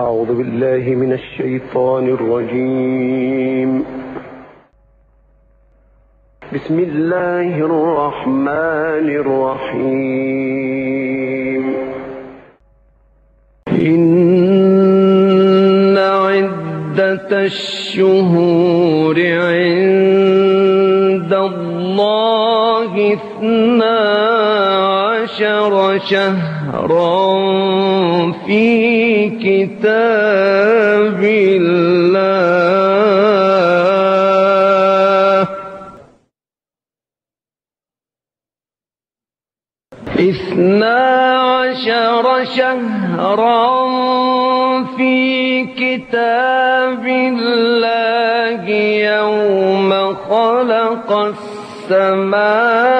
أعوذ بالله من الشيطان الرجيم. بسم الله الرحمن الرحيم. إن عدة الشهور عند اثنا عشر شهرا في كتاب الله. اثنا عشر شهرا في كتاب الله. يوم خلق السماوات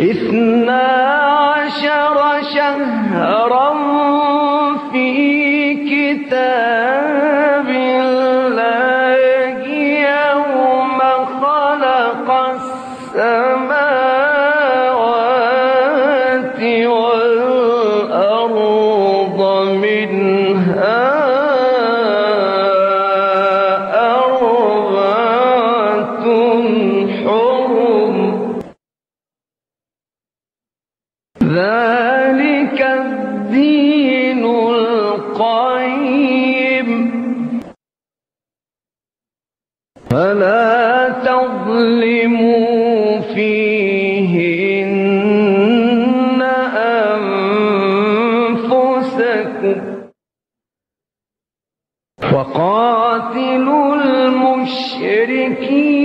اثنا عشر شهرا وقاتلوا المشركين.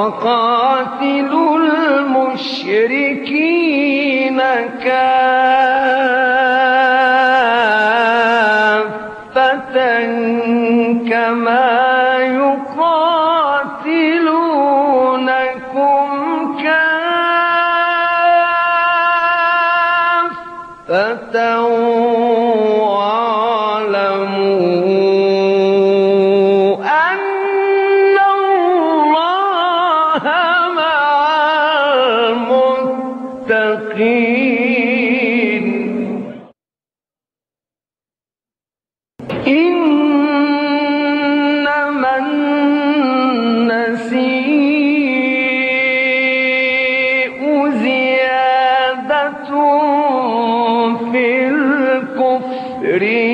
وقاتلوا المشركين كافة الكفر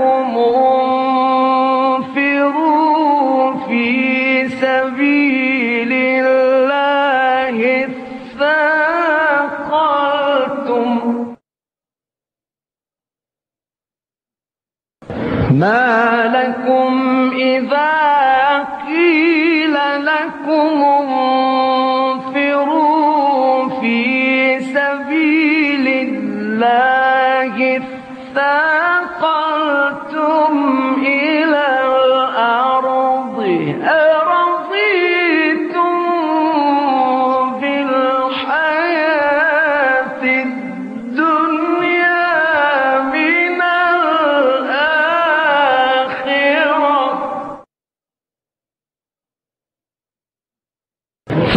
لكم انفروا في سبيل الله ثاقلتم ما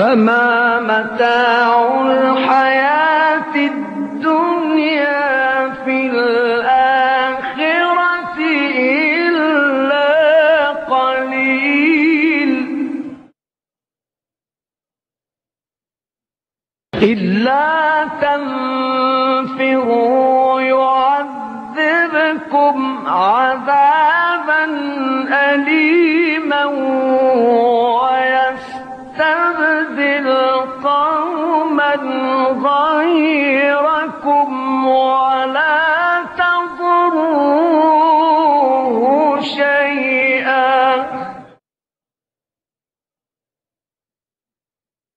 فما متاع الحياة الدنيا في الآخرة إلا قليل. إلا تنفروا يعذبكم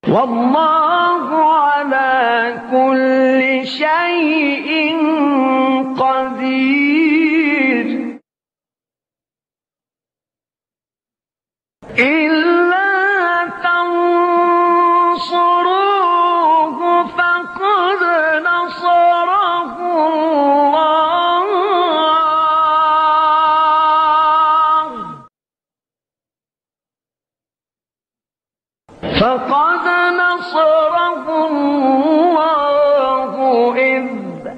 والله على كل شيء قدير. إلا تنصروه فقد نصره الله. فقد الله إذ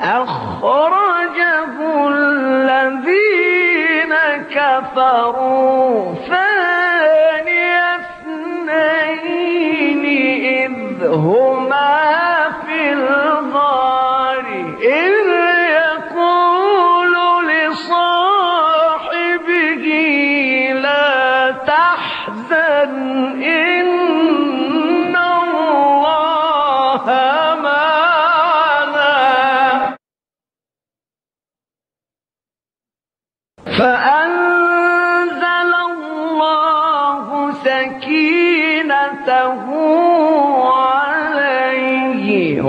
أخرجه الذين كفروا ثاني اثنين إذ هما فأنزل الله سكينته عليه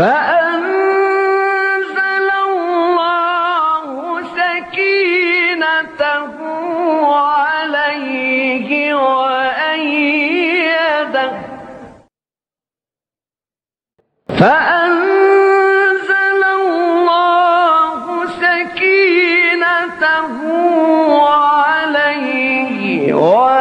فأنزل الله سكينته عليه وأيده. فأنزل الله سكينته عليه وأيده.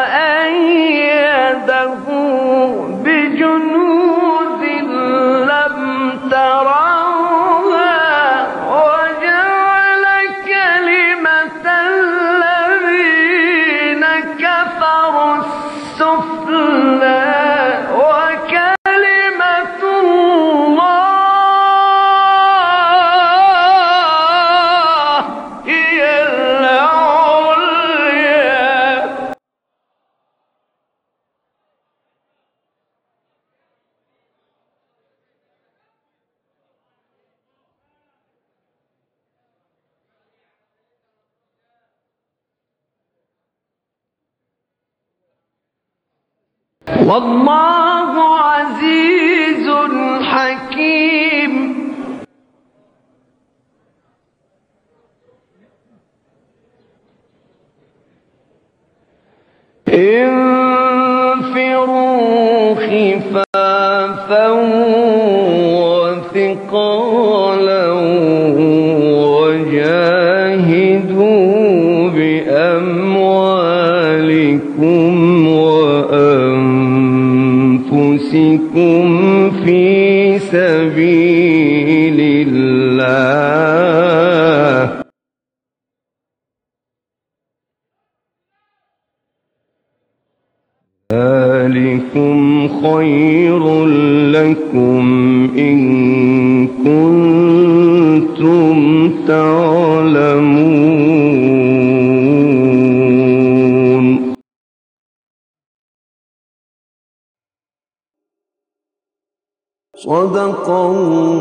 والله عزيز حكيم. انفروا خفافا وثقالا وجاهدوا ذلكم خير لكم إن كنتم تعلمون صدق الله